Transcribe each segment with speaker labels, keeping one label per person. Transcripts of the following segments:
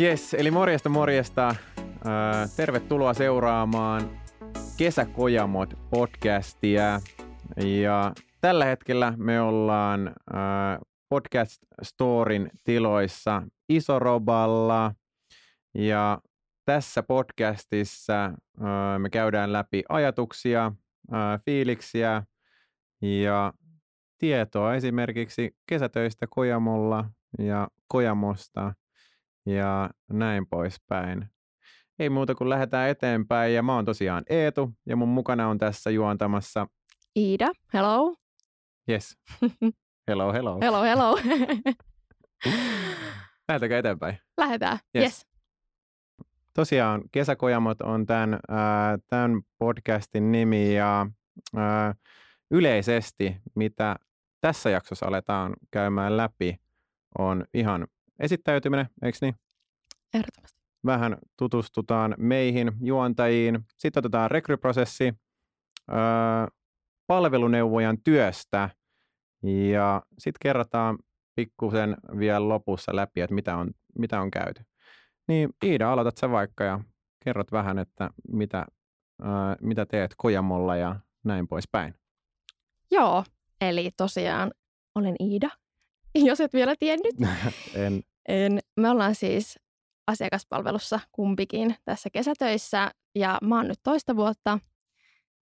Speaker 1: Yes, eli morjesta morjesta. tervetuloa seuraamaan Kesäkojamot podcastia. Ja tällä hetkellä me ollaan Podcast Storin tiloissa Isoroballa. Ja tässä podcastissa me käydään läpi ajatuksia, fiiliksiä ja tietoa esimerkiksi kesätöistä Kojamolla ja Kojamosta ja näin poispäin. Ei muuta kuin lähdetään eteenpäin ja mä oon tosiaan Eetu ja mun mukana on tässä juontamassa
Speaker 2: Iida, hello.
Speaker 1: Yes. Hello, hello.
Speaker 2: Hello, hello.
Speaker 1: Lähdetäänkö eteenpäin?
Speaker 2: Lähdetään, yes. yes.
Speaker 1: Tosiaan Kesäkojamot on tämän, äh, tämän podcastin nimi ja äh, yleisesti, mitä tässä jaksossa aletaan käymään läpi, on ihan esittäytyminen, eikö niin?
Speaker 2: Ehdottomasti.
Speaker 1: Vähän tutustutaan meihin, juontajiin. Sitten otetaan rekryprosessi, öö, palveluneuvojan työstä ja sitten kerrataan pikkusen vielä lopussa läpi, että mitä on, mitä on käyty. Niin Iida, aloitat sä vaikka ja kerrot vähän, että mitä, öö, mitä teet Kojamolla ja näin poispäin.
Speaker 2: Joo, eli tosiaan olen Iida, jos et vielä tiennyt.
Speaker 1: en.
Speaker 2: Me ollaan siis asiakaspalvelussa kumpikin tässä kesätöissä ja mä oon nyt toista vuotta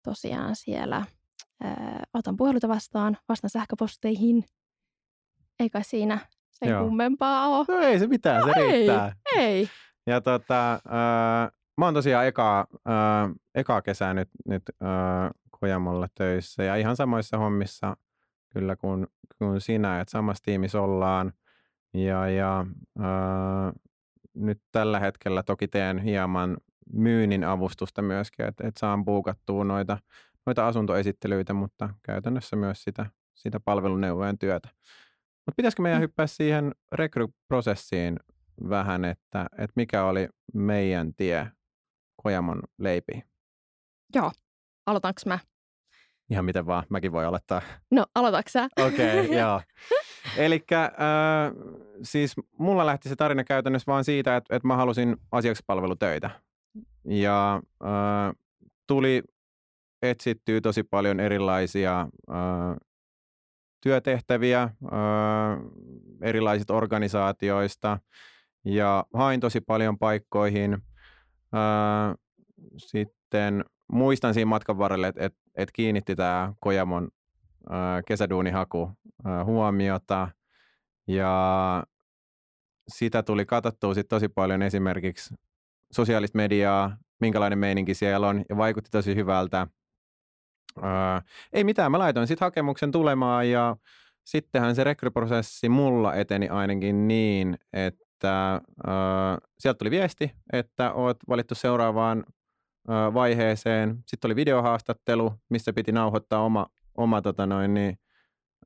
Speaker 2: tosiaan siellä. Ää, otan puheluita vastaan, vastaan sähköposteihin. Ei kai siinä sen Joo. kummempaa ole.
Speaker 1: No ei se mitään, se no riittää.
Speaker 2: Ei, ei.
Speaker 1: Ja tota, äh, mä oon tosiaan eka, äh, eka kesää nyt, nyt äh, Kojamolla töissä ja ihan samoissa hommissa kyllä kuin, kuin sinä, että samassa tiimissä ollaan. Ja, ja ää, nyt tällä hetkellä toki teen hieman myynnin avustusta myöskin, että, että saan buukattua noita, noita asuntoesittelyitä, mutta käytännössä myös sitä, sitä palveluneuvojen työtä. Mutta pitäisikö meidän mm. hyppää siihen rekryprosessiin vähän, että, että mikä oli meidän tie Kojamon leipiin?
Speaker 2: Joo, aloitanko mä?
Speaker 1: Ihan miten vaan, mäkin voi aloittaa.
Speaker 2: No, aloitatko?
Speaker 1: Okei, okay, joo. Eli äh, siis mulla lähti se tarina käytännössä vaan siitä, että, että mä halusin asiakaspalvelutöitä. Ja äh, tuli etsittyä tosi paljon erilaisia äh, työtehtäviä äh, erilaisista organisaatioista ja hain tosi paljon paikkoihin. Äh, sitten muistan siinä matkan varrelle, että, että, että kiinnitti tämä Kojamon kesäduunihaku huomiota ja sitä tuli katsottua sit tosi paljon esimerkiksi sosiaalista mediaa, minkälainen meininki siellä on ja vaikutti tosi hyvältä. Äh, ei mitään, mä laitoin sitten hakemuksen tulemaan ja sittenhän se rekryprosessi mulla eteni ainakin niin, että äh, sieltä tuli viesti, että oot valittu seuraavaan vaiheeseen. Sitten oli videohaastattelu, missä piti nauhoittaa oma, oma tota noin, niin,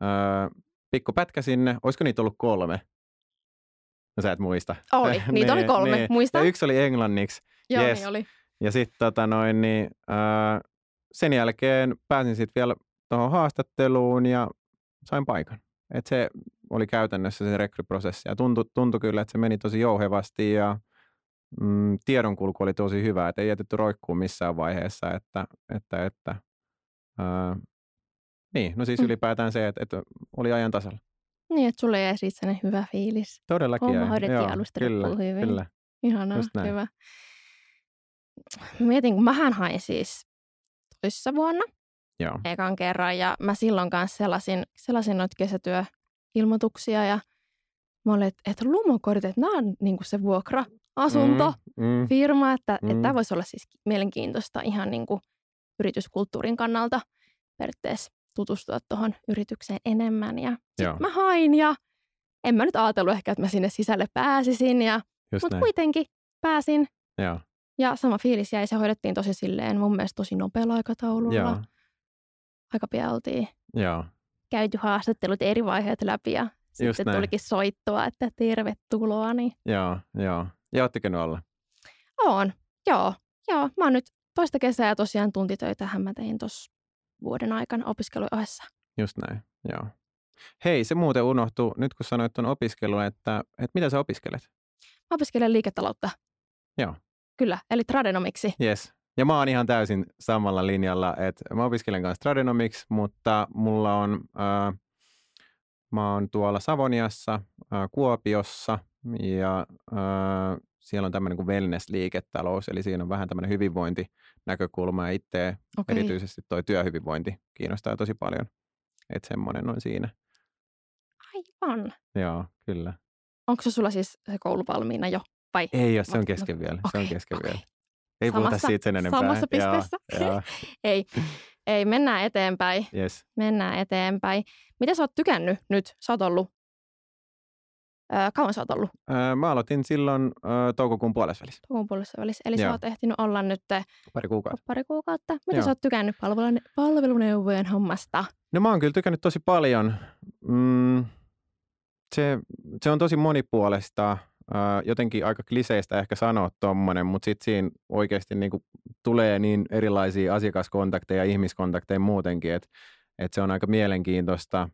Speaker 1: ää, pikku pätkä sinne. Olisiko niitä ollut kolme? No sä et muista.
Speaker 2: Oli, niitä niin, oli kolme, niin. muista.
Speaker 1: Ja yksi oli englanniksi.
Speaker 2: Joo, yes. niin oli.
Speaker 1: Ja sitten tota noin, niin, ää, sen jälkeen pääsin sitten vielä tuohon haastatteluun ja sain paikan. Et se oli käytännössä se rekryprosessi ja tuntui, tuntui kyllä, että se meni tosi jouhevasti ja mm, tiedonkulku oli tosi hyvä, että ei jätetty roikkuun missään vaiheessa, että, että, että ää, niin, no siis mm. ylipäätään se, että, että oli ajan tasalla.
Speaker 2: Niin, että sulle jäi siitä hyvä fiilis.
Speaker 1: Todellakin
Speaker 2: Homma hoidettiin alusta kyllä, hyvin. Kyllä. Ihanaa, hyvä. Mietin, kun mähän hain siis toissa vuonna
Speaker 1: Joo.
Speaker 2: ekan kerran ja mä silloin kanssa selasin, selasin noita kesätyöilmoituksia ja mä olin, että, että lumokortit, nämä on niin se vuokra asunto, mm, mm, firma, että, mm. että tämä voisi olla siis mielenkiintoista ihan niin kuin yrityskulttuurin kannalta periaatteessa tutustua tuohon yritykseen enemmän. Ja sitten mä hain ja en mä nyt ajatellut ehkä, että mä sinne sisälle pääsisin, ja, mutta kuitenkin pääsin.
Speaker 1: Joo.
Speaker 2: Ja sama fiilis jäi, se hoidettiin tosi silleen mun mielestä tosi nopealla aikataululla. Joo. Aika pian oltiin
Speaker 1: Joo.
Speaker 2: käyty haastattelut eri vaiheet läpi ja Just sitten näin. tulikin soittoa, että tervetuloa. Niin...
Speaker 1: Joo, joo. Ja ootteko nyt olla?
Speaker 2: Oon, joo. Joo, mä oon nyt toista kesää tosiaan tuntitöitä mä tein tuossa vuoden aikana opiskeluohessa.
Speaker 1: Just näin, joo. Hei, se muuten unohtuu, nyt kun sanoit tuon opiskelun, että, että mitä sä opiskelet?
Speaker 2: opiskelen liiketaloutta.
Speaker 1: Joo.
Speaker 2: Kyllä, eli tradenomiksi.
Speaker 1: Yes. Ja mä oon ihan täysin samalla linjalla, että mä opiskelen kanssa tradenomiksi, mutta mulla on, äh, mä oon tuolla Savoniassa, äh, Kuopiossa ja äh, siellä on tämmöinen kuin wellness-liiketalous, eli siinä on vähän tämmöinen hyvinvointinäkökulma ja itse
Speaker 2: Okei.
Speaker 1: erityisesti toi työhyvinvointi kiinnostaa tosi paljon, että semmoinen on siinä.
Speaker 2: Aivan.
Speaker 1: Joo, kyllä.
Speaker 2: Onko se sulla siis se koulu valmiina jo? Vai?
Speaker 1: Ei ole, se on
Speaker 2: Vat-
Speaker 1: kesken vielä. Se on kesken
Speaker 2: okei.
Speaker 1: vielä. Ei puhuta
Speaker 2: Samassa-
Speaker 1: siitä sen enempää.
Speaker 2: samassa pisteessä.
Speaker 1: Joo,
Speaker 2: Ei, ei, mennään eteenpäin.
Speaker 1: yes.
Speaker 2: Mennään eteenpäin. Mitä sä oot tykännyt nyt? Sä oot ollut, öö, kauan sä oot ollut
Speaker 1: Öö, Mä aloitin silloin öö, toukokuun puolessa välissä,
Speaker 2: toukokuun puolessa välissä. Eli sä
Speaker 1: Joo.
Speaker 2: oot ehtinyt olla nyt
Speaker 1: pari kuukautta.
Speaker 2: pari kuukautta. Mitä
Speaker 1: Joo.
Speaker 2: sä oot tykännyt palvelu- palveluneuvojen hommasta?
Speaker 1: No mä oon kyllä tykännyt tosi paljon. Mm, se, se on tosi monipuolista. Öö, jotenkin aika kliseistä ehkä sanoa tommonen, mutta sitten siinä oikeasti niinku tulee niin erilaisia asiakaskontakteja ja ihmiskontakteja muutenkin, että et se on aika mielenkiintoista.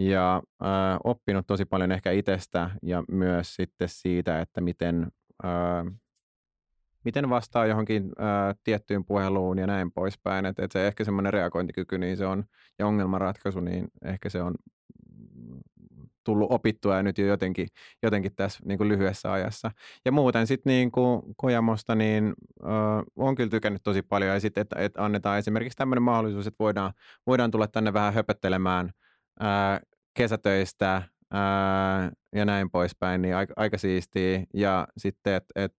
Speaker 1: Ja ö, oppinut tosi paljon ehkä itsestä ja myös sitten siitä, että miten, ö, miten vastaa johonkin ö, tiettyyn puheluun ja näin poispäin. Että et se ehkä semmoinen reagointikyky niin se on, ja ongelmanratkaisu, niin ehkä se on tullut opittua ja nyt jo jotenkin, jotenkin tässä niin kuin lyhyessä ajassa. Ja muuten sitten niin kuin Kojamosta, niin ö, on kyllä tykännyt tosi paljon. Ja sitten, että, että annetaan esimerkiksi tämmöinen mahdollisuus, että voidaan, voidaan tulla tänne vähän höpöttelemään ää, kesätöistä ää, ja näin poispäin, niin aika, aika siistiä. Ja sitten, että et,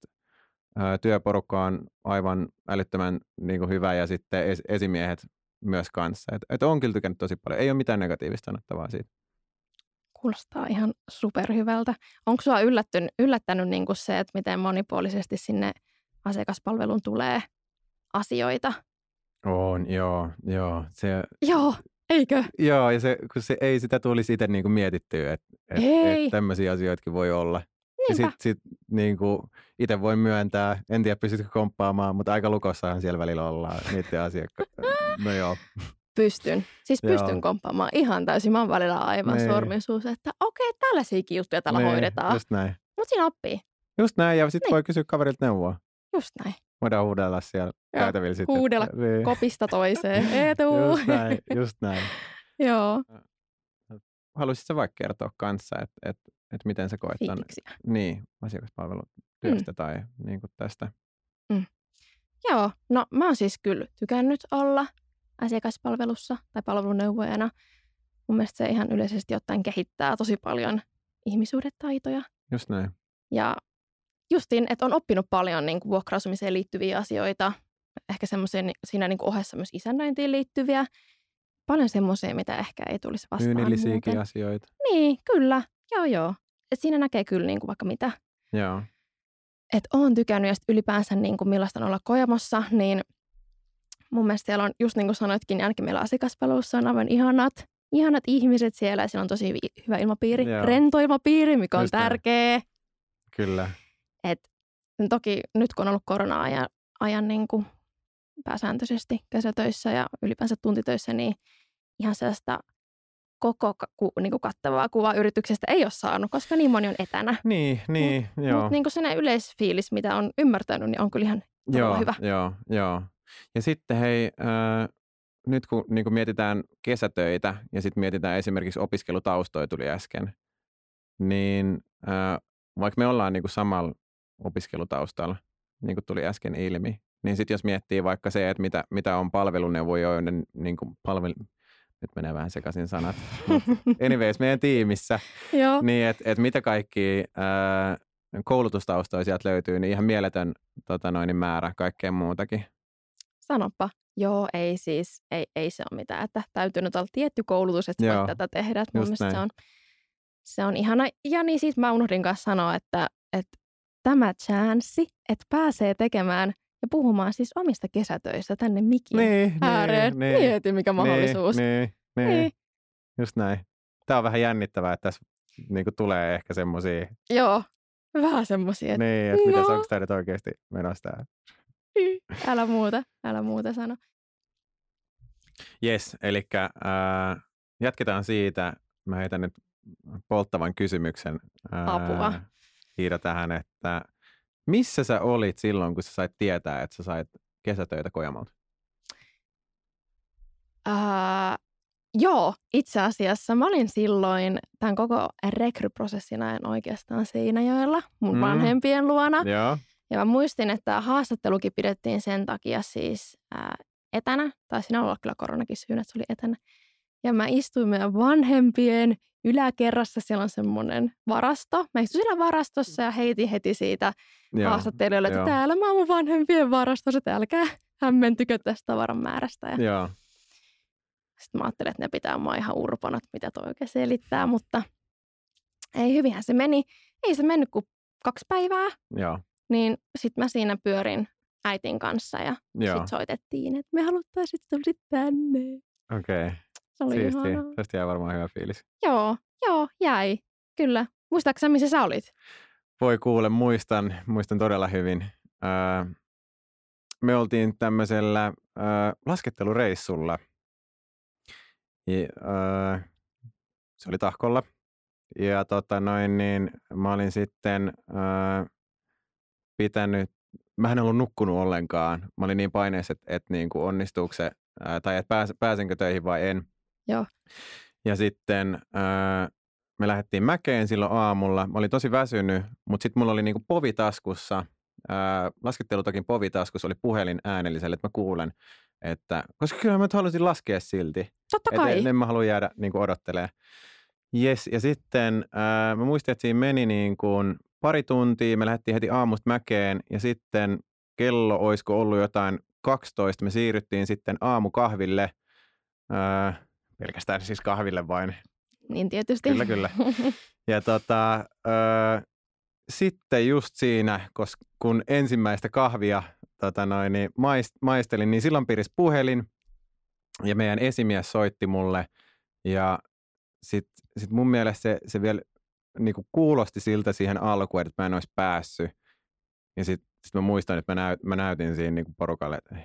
Speaker 1: työporukka on aivan älyttömän niin kuin hyvä ja sitten es, esimiehet myös kanssa. Et, et on kyllä tykännyt tosi paljon. Ei ole mitään negatiivista sanottavaa siitä.
Speaker 2: Kuulostaa ihan superhyvältä. Onko sua yllättänyt, yllättänyt niin kuin se, että miten monipuolisesti sinne asiakaspalveluun tulee asioita?
Speaker 1: On, joo, joo. Se,
Speaker 2: Joo, eikö?
Speaker 1: joo, ja se, kun se ei sitä tulisi itse niin kuin mietittyä, että et, et tämmöisiä asioitakin voi olla. Ja
Speaker 2: Niinpä.
Speaker 1: sitten sit, niin itse voi myöntää, en tiedä pystytkö komppaamaan, mutta aika lukossahan siellä välillä ollaan niiden asiakkaiden. No joo,
Speaker 2: Pystyn. Siis
Speaker 1: Joo.
Speaker 2: pystyn komppaamaan ihan täysin. Mä oon välillä aivan
Speaker 1: Niin.
Speaker 2: sormisuus, että okei, tällaisiakin juttuja täällä
Speaker 1: niin,
Speaker 2: hoidetaan.
Speaker 1: Just näin.
Speaker 2: Mutta siinä oppii.
Speaker 1: Just näin, ja sitten
Speaker 2: Niin.
Speaker 1: voi kysyä kaverilta neuvoa.
Speaker 2: Just näin.
Speaker 1: Voidaan huudella siellä
Speaker 2: Joo,
Speaker 1: käytävillä sitten.
Speaker 2: huudella
Speaker 1: Niin.
Speaker 2: Kopista toiseen. Etu.
Speaker 1: Just näin, just näin.
Speaker 2: Joo.
Speaker 1: Haluaisitko vaikka kertoa kanssa, että et, et miten sä koet
Speaker 2: Fiiliksiä.
Speaker 1: niin, asiakaspalvelutyöstä tai niin kuin tästä?
Speaker 2: Joo, no mä oon siis kyllä tykännyt olla asiakaspalvelussa tai palveluneuvojana. Mun mielestä se ihan yleisesti ottaen kehittää tosi paljon ihmisuudetaitoja.
Speaker 1: Just näin.
Speaker 2: Ja justiin, että on oppinut paljon niin kuin vuokra-asumiseen liittyviä asioita, ehkä semmoisia siinä niin kuin ohessa myös isännöintiin liittyviä. Paljon semmoisia, mitä ehkä ei tulisi vastaan
Speaker 1: Myynnillisiäkin asioita.
Speaker 2: Niin, kyllä. Joo, joo. Et siinä näkee kyllä niin kuin vaikka mitä.
Speaker 1: Joo.
Speaker 2: että oon tykännyt ja ylipäänsä niin kuin millaista on olla Kojamossa, niin mun mielestä siellä on, just niin kuin sanoitkin, niin ainakin meillä asiakaspalvelussa on aivan ihanat, ihanat ihmiset siellä ja siellä on tosi hyvä ilmapiiri,
Speaker 1: Joo.
Speaker 2: rento ilmapiiri, mikä on
Speaker 1: Just
Speaker 2: tärkeä.
Speaker 1: Kyllä.
Speaker 2: Et toki nyt kun on ollut korona-ajan ajan niin kuin pääsääntöisesti kesätöissä ja ylipäänsä tuntitöissä, niin ihan sellaista koko ku, niin kuin kattavaa kuvaa yrityksestä ei ole saanut, koska niin moni on etänä.
Speaker 1: Niin, niin, joo.
Speaker 2: Mutta niin kuin yleisfiilis, mitä on ymmärtänyt, niin on kyllä ihan
Speaker 1: joo,
Speaker 2: hyvä.
Speaker 1: Joo, joo. Ja sitten hei, äh, nyt kun niin kuin mietitään kesätöitä ja sitten mietitään esimerkiksi opiskelutaustoja tuli äsken, niin äh, vaikka me ollaan niin kuin samalla opiskelutaustalla, niin kuin tuli äsken ilmi, niin sitten jos miettii vaikka se, että mitä, mitä on palveluneuvojoiden niin kuin palvelu... Nyt menee vähän sekaisin sanat. Anyways, meidän tiimissä, niin että et mitä kaikki ää, koulutustaustoja sieltä löytyy, niin ihan mieletön tota noin, niin määrä kaikkea muutakin.
Speaker 2: Sanoppa. Joo, ei siis, ei, ei se ole mitään, että täytyy nyt olla tietty koulutus, että
Speaker 1: Joo,
Speaker 2: tätä tehdä. Mun se on, se on ihana. Ja niin siis mä unohdin kanssa sanoa, että, että tämä chanssi, että pääsee tekemään ja puhumaan siis omista kesätöistä tänne mikin
Speaker 1: Niin,
Speaker 2: ääreen.
Speaker 1: niin, niin,
Speaker 2: Mieti, mikä mahdollisuus.
Speaker 1: Niin, niin, niin,
Speaker 2: Niin.
Speaker 1: just näin. Tämä on vähän jännittävää, että tässä niin kuin tulee ehkä semmoisia,
Speaker 2: Joo, vähän semmoisia, että
Speaker 1: niin, että
Speaker 2: no.
Speaker 1: onko tämä nyt oikeasti menossa tää.
Speaker 2: älä muuta, älä muuta sano.
Speaker 1: Yes, eli äh, jatketaan siitä. Mä heitän nyt polttavan kysymyksen. Ää,
Speaker 2: Apua.
Speaker 1: Iida tähän, että missä sä olit silloin, kun sä sait tietää, että sä sait kesätöitä Kojamalta?
Speaker 2: Uh, joo, itse asiassa mä olin silloin tämän koko rekryprosessin ajan oikeastaan Seinäjoella mun mm. vanhempien luona.
Speaker 1: Joo.
Speaker 2: Ja mä muistin, että haastattelukin pidettiin sen takia siis ää, etänä, tai siinä olla kyllä koronakin syynä, että se oli etänä. Ja mä istuin meidän vanhempien yläkerrassa, siellä on semmoinen varasto. Mä istuin siellä varastossa ja heitin heti siitä haastattelijoille, että joo. täällä mä oon mun vanhempien varastossa, että älkää hämmentykö tästä tavaran määrästä. Ja
Speaker 1: joo.
Speaker 2: Sitten mä ajattelin, että ne pitää mua ihan urpana, että mitä toi oikein selittää, mutta ei hyvinhän se meni. Ei se mennyt kuin kaksi päivää.
Speaker 1: Joo.
Speaker 2: Niin sitten mä siinä pyörin äitin kanssa ja sitten soitettiin, että me haluttaisiin, tulisit tänne.
Speaker 1: Okei. Okay.
Speaker 2: Se oli Siisti.
Speaker 1: Ihanaa. Tästä jäi varmaan hyvä fiilis.
Speaker 2: Joo, joo, jäi. Kyllä. Muistaaksä, missä sä olit?
Speaker 1: Voi kuule, muistan, muistan todella hyvin. Öö, me oltiin tämmöisellä öö, laskettelureissulla. Ja, öö, se oli Tahkolla. Ja tota noin, niin mä olin sitten öö, pitänyt, mä en ollut nukkunut ollenkaan. Mä olin niin paineessa, että, että niin kuin onnistuuko se, ää, tai että pääs, pääsenkö töihin vai en.
Speaker 2: Joo.
Speaker 1: Ja sitten ää, me lähdettiin mäkeen silloin aamulla. Mä olin tosi väsynyt, mutta sitten mulla oli niinku povi taskussa, ää, laskettelutakin povi taskussa oli puhelin äänelliselle, että mä kuulen, että, koska kyllä mä nyt halusin laskea silti.
Speaker 2: Totta kai.
Speaker 1: Et en, en mä halua jäädä niin odottelemaan. Yes, ja sitten ää, mä muistin, että siinä meni niin kuin pari tuntia, me lähdettiin heti aamusta mäkeen ja sitten kello olisiko ollut jotain 12, me siirryttiin sitten aamukahville, ää, pelkästään siis kahville vain.
Speaker 2: Niin tietysti.
Speaker 1: Kyllä, kyllä. Ja tota, ää, sitten just siinä, koska kun ensimmäistä kahvia tota noin, niin maist, maistelin, niin silloin piris puhelin ja meidän esimies soitti mulle ja sitten sit mun mielestä se, se vielä niin kuin kuulosti siltä siihen alkuun, että mä en olisi päässyt. Ja sitten sit mä muistan, että mä, näyt, mä näytin siinä niin kuin porukalle, että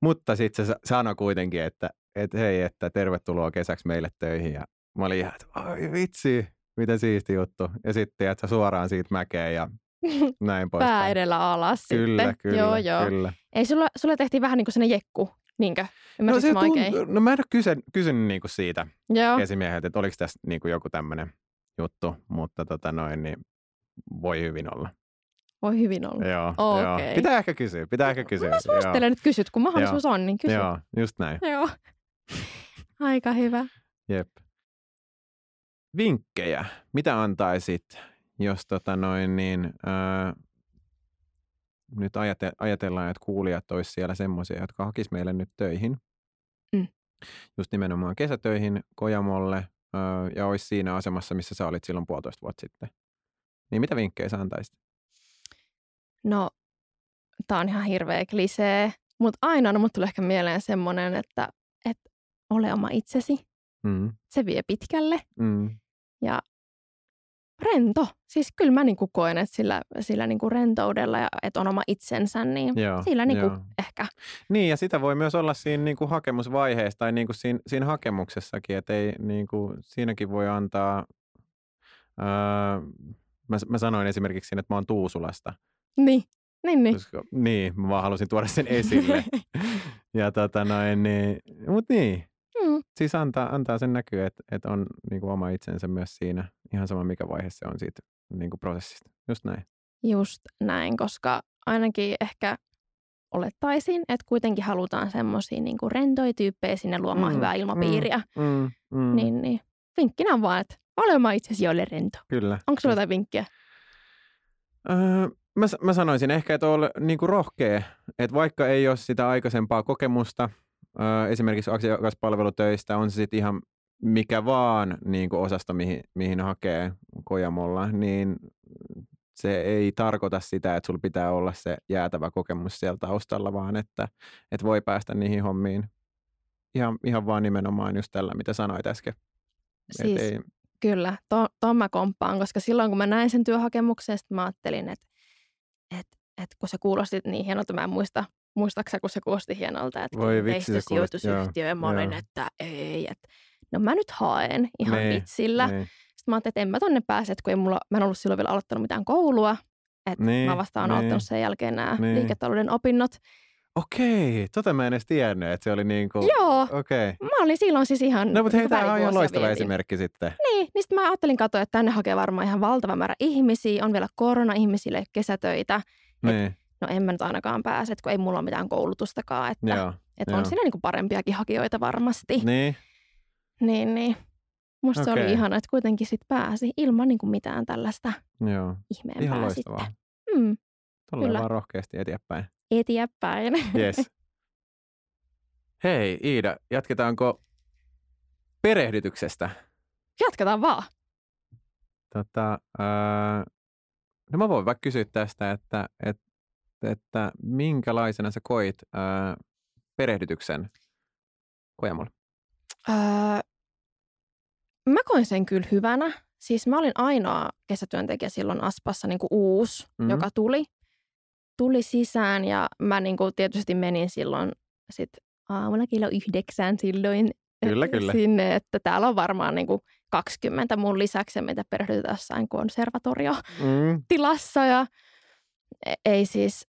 Speaker 1: mutta sitten se sanoi kuitenkin, että, että hei, että tervetuloa kesäksi meille töihin. Ja mä olin ihan, että oi vitsi, miten siisti juttu. Ja sitten että suoraan siitä mäkeen ja näin pois.
Speaker 2: Pää edellä alas
Speaker 1: kyllä,
Speaker 2: sitten.
Speaker 1: Kyllä, joo, joo. kyllä.
Speaker 2: Ei, sulla, sulla tehtiin vähän niin kuin sellainen jekku, niinkö? no, se tunt-
Speaker 1: no mä en ole kysynyt, kysynyt niin kuin siitä Joo. esimieheltä, että oliko tässä niin kuin joku tämmöinen juttu, mutta tota noin, niin voi hyvin olla.
Speaker 2: Voi hyvin olla.
Speaker 1: Joo, okay. joo. Pitää ehkä kysyä, pitää ehkä kysyä.
Speaker 2: Mä suosittelen, että kysyt, kun mahdollisuus on, niin kysy.
Speaker 1: Joo, just näin.
Speaker 2: Joo. Aika hyvä.
Speaker 1: Jep. Vinkkejä. Mitä antaisit, jos tota noin niin, ää, nyt ajate, ajatellaan, että kuulijat olisi siellä semmoisia, jotka hakis meille nyt töihin. Mm. Just nimenomaan kesätöihin Kojamolle ää, ja olisi siinä asemassa, missä sä olit silloin puolitoista vuotta sitten. Niin mitä vinkkejä sä antaisit?
Speaker 2: No, tää on ihan hirveä klisee, mutta aina no, mut tulee ehkä mieleen semmoinen, että ole oma itsesi. Mm. Se vie pitkälle. Mm. Ja rento. Siis kyllä mä niinku koen, että sillä, sillä niinku rentoudella ja että on oma itsensä, niin joo, sillä niinku joo. ehkä.
Speaker 1: Niin ja sitä voi myös olla siinä niinku hakemusvaiheessa tai niinku siinä, siinä hakemuksessakin, että ei, niinku, siinäkin voi antaa, öö, mä, mä sanoin esimerkiksi siinä, että mä oon Tuusulasta.
Speaker 2: Niin. Niin, niin.
Speaker 1: Koska, niin, mä vaan halusin tuoda sen esille. ja tota noin, niin, mut niin. Mm. Siis antaa, antaa sen näkyä, että, että on niin kuin oma itsensä myös siinä, ihan sama mikä vaihe se on siitä niin kuin prosessista. Just näin.
Speaker 2: Just näin, koska ainakin ehkä olettaisin, että kuitenkin halutaan semmoisia niin rentoja tyyppejä sinne luomaan mm, hyvää ilmapiiriä. Mm, mm, mm. Niin, niin. Vinkkinä on vaan, että ole oma itsesi, ole rento.
Speaker 1: Kyllä.
Speaker 2: Onko sulla jotain vinkkiä?
Speaker 1: Öö, Mä, mä sanoisin ehkä, että ole niin kuin rohkea, että vaikka ei ole sitä aikaisempaa kokemusta, ö, esimerkiksi asiakaspalvelutöistä, on se sitten ihan mikä vaan niin kuin osasto, mihin, mihin hakee Kojamolla, niin se ei tarkoita sitä, että sulla pitää olla se jäätävä kokemus siellä taustalla, vaan että, että voi päästä niihin hommiin ihan, ihan vaan nimenomaan just tällä, mitä sanoit äsken.
Speaker 2: Siis, ei... Kyllä, tuon to, mä komppaan, koska silloin kun mä näin sen työhakemuksen, mä ajattelin, että että et kun se kuulosti niin hienolta, mä en muista, muistaaksä, kun se kuulosti hienolta, että Voi vitsi, teistä sijoitusyhtiö, ja mä olin, että ei, että no mä nyt haen ihan niin, vitsillä. Niin. Sitten mä ajattelin, että en mä tonne pääse, että kun ei mulla, mä en ollut silloin vielä aloittanut mitään koulua. Että
Speaker 1: Niin,
Speaker 2: mä vastaan
Speaker 1: niin.
Speaker 2: aloittanut sen jälkeen nämä
Speaker 1: Niin.
Speaker 2: liiketalouden opinnot.
Speaker 1: Okei, tota mä en edes tiennyt, että se oli niin kuin...
Speaker 2: Joo,
Speaker 1: Okei.
Speaker 2: mä olin silloin siis ihan
Speaker 1: No mutta hei, tämä on ihan loistava
Speaker 2: vietin.
Speaker 1: esimerkki sitten.
Speaker 2: Niin, niin sitten mä ajattelin katsoa, että tänne hakee varmaan ihan valtava määrä ihmisiä. On vielä korona-ihmisille kesätöitä.
Speaker 1: Niin,
Speaker 2: No en mä nyt ainakaan pääse, että kun ei mulla ole mitään koulutustakaan. Että,
Speaker 1: joo.
Speaker 2: että on
Speaker 1: joo.
Speaker 2: siinä niinku parempiakin hakijoita varmasti.
Speaker 1: Niin,
Speaker 2: Niin, niin. Musta se
Speaker 1: Okei.
Speaker 2: oli ihana, että kuitenkin sit pääsi ilman niinku mitään tällaista
Speaker 1: joo.
Speaker 2: ihmeempää
Speaker 1: Ihan
Speaker 2: sitten.
Speaker 1: loistavaa.
Speaker 2: Mm,
Speaker 1: Tuolla
Speaker 2: Kyllä.
Speaker 1: vaan rohkeasti eteenpäin.
Speaker 2: eteenpäin.
Speaker 1: Yes. Hei Iida, jatketaanko perehdytyksestä?
Speaker 2: Jatketaan vaan.
Speaker 1: Tota, ää, no mä voin vaikka kysyä tästä, että, että, että minkälaisena sä koit ää, perehdytyksen kojamolla?
Speaker 2: Öö, mä koin sen kyllä hyvänä. Siis mä olin ainoa kesätyöntekijä silloin Aspassa niin kuin uusi,
Speaker 1: Mhm.
Speaker 2: mm. joka tuli, tuli sisään ja mä niin kuin tietysti menin silloin sit aamulla kello yhdeksän silloin
Speaker 1: Kyllä, kyllä.
Speaker 2: sinne, että täällä on varmaan niin kuin 20 mun lisäksi, mitä perehdytetään jossain konservatorio-tilassa
Speaker 1: Mm.
Speaker 2: ja e- ei siis,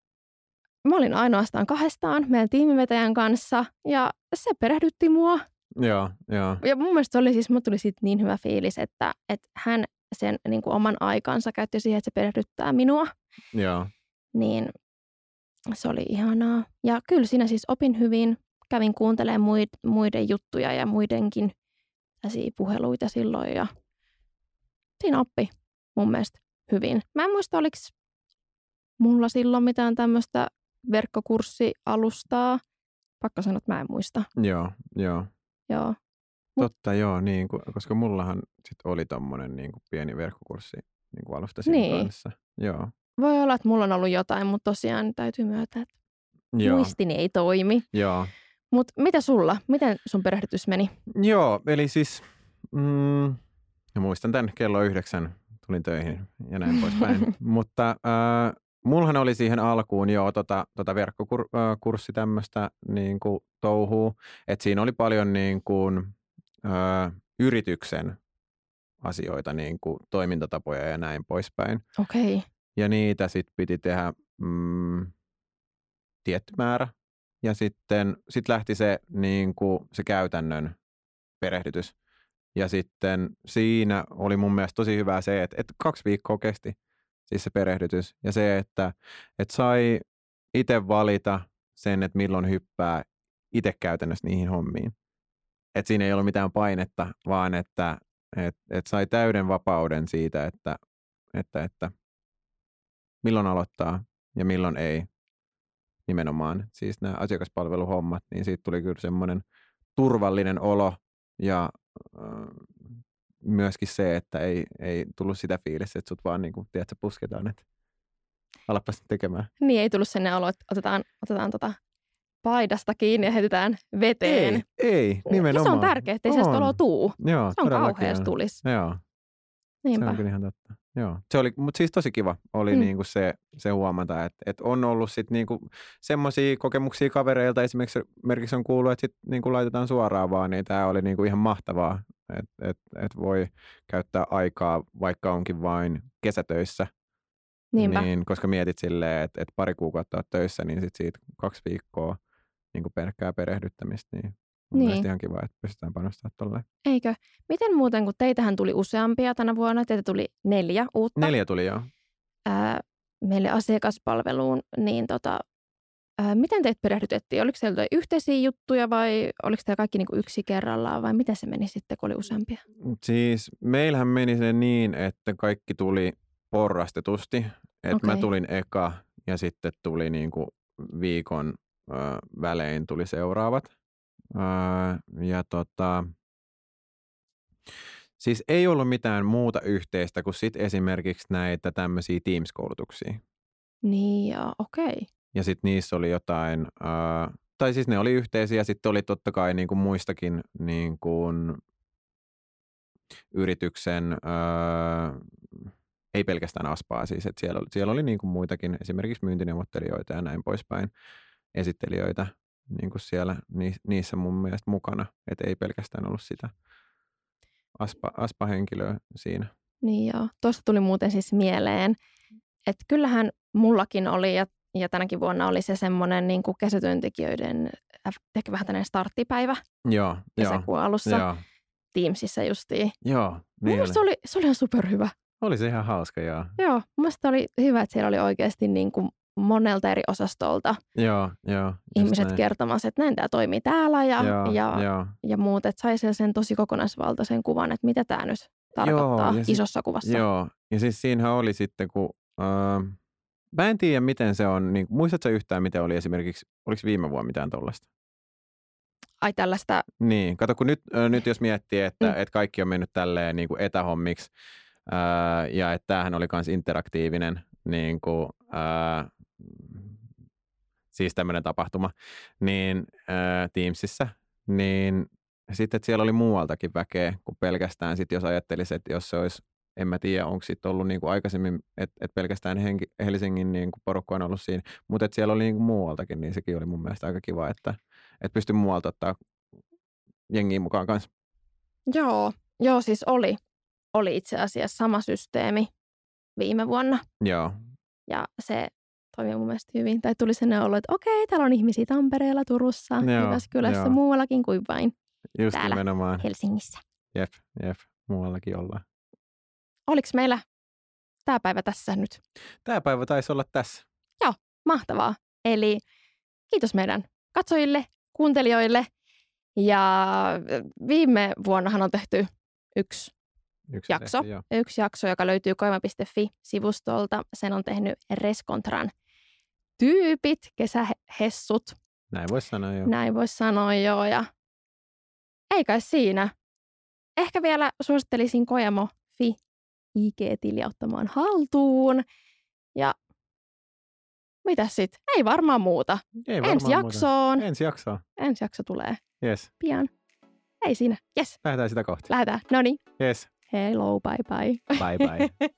Speaker 2: mä olin ainoastaan kahdestaan meidän tiimivetäjän kanssa ja se perehdytti mua
Speaker 1: Joo, joo.
Speaker 2: ja mun mielestä se oli siis, mulla tuli siitä niin hyvä fiilis, että, että hän sen niin kuin oman aikansa käytti siihen, että se perehdyttää minua.
Speaker 1: Joo,
Speaker 2: Niin se oli ihanaa. Ja kyllä siinä siis opin hyvin. Kävin kuuntelemaan muid, muiden juttuja ja muidenkin puheluita silloin. Ja siinä oppi mun mielestä hyvin. Mä en muista, oliko mulla silloin mitään tämmöistä verkkokurssialustaa. Pakko sanoa, että mä en muista.
Speaker 1: joo, joo.
Speaker 2: Joo.
Speaker 1: Totta, joo, niin, koska mullahan sit oli tommonen niin kuin pieni verkkokurssi niin kuin alusta siinä
Speaker 2: Niin.
Speaker 1: kanssa. Joo,
Speaker 2: Voi olla, että mulla on ollut jotain, mutta tosiaan täytyy myöntää, että
Speaker 1: joo,
Speaker 2: muistini ei toimi.
Speaker 1: joo.
Speaker 2: Mutta mitä sulla? Miten sun perehdytys meni?
Speaker 1: Joo, eli siis mm, muistan tämän kello yhdeksän tulin töihin ja näin poispäin. Mutta äh, mullahan oli siihen alkuun jo tota, tota verkkokurssi tämmöistä niin kuin touhuu, että siinä oli paljon niin kuin, äh, yrityksen asioita, niin kuin toimintatapoja ja näin poispäin.
Speaker 2: Okei. Okay.
Speaker 1: Ja niitä sitten piti tehdä mm, tietty määrä. Ja sitten sit lähti se, niin kuin, se käytännön perehdytys. Ja sitten siinä oli mun mielestä tosi hyvä se, että, että kaksi viikkoa kesti siis se perehdytys. Ja se, että, että sai itse valita sen, että milloin hyppää itse käytännössä niihin hommiin. Että siinä ei ollut mitään painetta, vaan että, että, että sai täyden vapauden siitä, että, että, että milloin aloittaa ja milloin ei nimenomaan. Siis nämä asiakaspalveluhommat, niin siitä tuli kyllä semmoinen turvallinen olo ja äh, myöskin se, että ei, ei tullut sitä fiilistä, että sut vaan niin kuin, tiedätkö, pusketaan, että alapas tekemään.
Speaker 2: Niin ei tullut sinne olo, että otetaan, otetaan tota paidasta kiinni ja heitetään veteen.
Speaker 1: Ei, ei, nimenomaan.
Speaker 2: Ja se on tärkeää, ettei
Speaker 1: On.
Speaker 2: sellaista oloa tuu.
Speaker 1: Joo,
Speaker 2: Se on kauhea, jos tulisi.
Speaker 1: Joo, se
Speaker 2: Niinpä.
Speaker 1: on kyllä ihan totta. Joo. Se oli, mutta siis tosi kiva oli
Speaker 2: Mm.
Speaker 1: niinku se, se huomata, että, että on ollut sit niinku semmoisia kokemuksia kavereilta. Esimerkiksi, esimerkiksi on kuullut, että sit niinku laitetaan suoraan vaan, niin tämä oli niinku ihan mahtavaa, että et, et voi käyttää aikaa, vaikka onkin vain kesätöissä.
Speaker 2: Niinpä.
Speaker 1: Niin, koska mietit silleen, että, että pari kuukautta olet töissä, niin sit siitä kaksi viikkoa niin pelkkää perehdyttämistä, niin mun
Speaker 2: Niin.
Speaker 1: mielestä ihan kiva, että pystytään panostamaan tolleen.
Speaker 2: Eikö? Miten muuten, kun teitähän tuli useampia tänä vuonna, teitä tuli neljä uutta
Speaker 1: Neljä tuli jo.
Speaker 2: ää, meille asiakaspalveluun, niin tota, ää, miten teitä perehdytettiin? Oliko teillä yhteisiä juttuja vai oliko teillä kaikki niinku yksi kerrallaan vai miten se meni sitten, kun oli useampia?
Speaker 1: Siis meillähän meni se niin, että kaikki tuli porrastetusti. Että mä
Speaker 2: Okei.
Speaker 1: tulin eka ja sitten tuli niinku viikon ö, välein tuli seuraavat. Ja tota, siis ei ollut mitään muuta yhteistä kuin sit esimerkiksi näitä tämmöisiä Teams-koulutuksia.
Speaker 2: Niin ja okei.
Speaker 1: Ja sitten niissä oli jotain, tai siis ne oli yhteisiä, sitten oli totta kai niin kuin muistakin niin kuin yrityksen, ei pelkästään Aspaa siis, että siellä, oli- siellä oli niin kuin muitakin, esimerkiksi myyntineuvottelijoita ja näin poispäin, esittelijöitä niin kuin siellä ni, niissä mun mielestä mukana, että ei pelkästään ollut sitä aspa, aspa-henkilöä siinä.
Speaker 2: Niin joo. Tuosta tuli muuten siis mieleen, että kyllähän mullakin oli ja, ja tänäkin vuonna oli se semmoinen niin kuin kesätyöntekijöiden ehkä vähän tämmöinen starttipäivä
Speaker 1: Joo,
Speaker 2: kesäkuun
Speaker 1: joo,
Speaker 2: alussa
Speaker 1: joo,
Speaker 2: Teamsissa justiin.
Speaker 1: joo.
Speaker 2: Mun
Speaker 1: Niin
Speaker 2: mielestä se
Speaker 1: oli.
Speaker 2: oli, se oli ihan superhyvä.
Speaker 1: oli se ihan hauska, joo.
Speaker 2: Joo, mun oli hyvä, että siellä oli oikeasti niin kuin monelta eri osastolta
Speaker 1: Joo, joo.
Speaker 2: ihmiset
Speaker 1: näin.
Speaker 2: kertomassa, että näin tämä toimii täällä ja,
Speaker 1: joo,
Speaker 2: ja,
Speaker 1: joo.
Speaker 2: ja muut, että sai sen- tosi kokonaisvaltaisen kuvan, että mitä tämä nyt tarkoittaa
Speaker 1: sit-
Speaker 2: isossa kuvassa.
Speaker 1: Joo, ja siis siinähän oli sitten, kun... Öö, mä en tiedä, miten se on. Niin, muistatko yhtään, miten oli esimerkiksi, oliko viime vuonna mitään tuollaista?
Speaker 2: Ai tällaista,
Speaker 1: Niin, kato, kun nyt, ö, nyt jos miettii, että,
Speaker 2: Mm.
Speaker 1: että kaikki on mennyt tälleen niin kuin etähommiksi, ää, ja että tämähän oli myös interaktiivinen, niin kuin, ää, siis tämmöinen tapahtuma, niin ää, Teamsissa, niin sitten siellä oli muualtakin väkeä kuin pelkästään, sit jos ajattelisi, että jos se olisi, en mä tiedä, onko sitten ollut niin kuin aikaisemmin, että, että pelkästään Henki, Helsingin niin kuin porukka on ollut siinä, mutta että siellä oli niin kuin muualtakin, niin sekin oli mun mielestä aika kiva, että, että pystyi muualta ottaa jengiä mukaan kanssa.
Speaker 2: joo, joo siis oli, oli itse asiassa sama systeemi viime vuonna
Speaker 1: Joo,
Speaker 2: ja se toimi mun mielestä hyvin. Tai tuli sellainen olo, että okei, täällä on ihmisiä Tampereella, Turussa,
Speaker 1: Joo,
Speaker 2: Jyväskylässä,
Speaker 1: joo.
Speaker 2: muuallakin kuin vain
Speaker 1: just
Speaker 2: Täällä.
Speaker 1: nimenomaan.
Speaker 2: Helsingissä.
Speaker 1: Jep, jep, muuallakin ollaan.
Speaker 2: Oliko meillä tämä päivä tässä nyt?
Speaker 1: Tämä päivä taisi olla tässä.
Speaker 2: Mahtavaa. Eli kiitos meidän katsojille, kuuntelijoille. Ja viime vuonnahan on tehty yksi,
Speaker 1: Yksi
Speaker 2: Jakso.
Speaker 1: Joo.
Speaker 2: yksi jakso, joka löytyy koima.fi-sivustolta. Sen on tehnyt Reskontran tyypit, kesähessut,
Speaker 1: Näin voisi sanoa jo.
Speaker 2: näin voisi sanoa joo. Ja ei kai siinä. Ehkä vielä suosittelisin Kojamo.fi IG-tiliä ottamaan haltuun. Ja mitä sitten? Ei varmaan muuta.
Speaker 1: Ei
Speaker 2: Ensi
Speaker 1: varmaan muuta.
Speaker 2: jaksoon.
Speaker 1: Ensi jaksoa.
Speaker 2: Ensi jakso tulee
Speaker 1: Yes.
Speaker 2: pian. Ei siinä. Yes,
Speaker 1: Lähdetään sitä kohti.
Speaker 2: lähdetään. No niin.
Speaker 1: Yes.
Speaker 2: Hello, bye bye.
Speaker 1: Bye bye.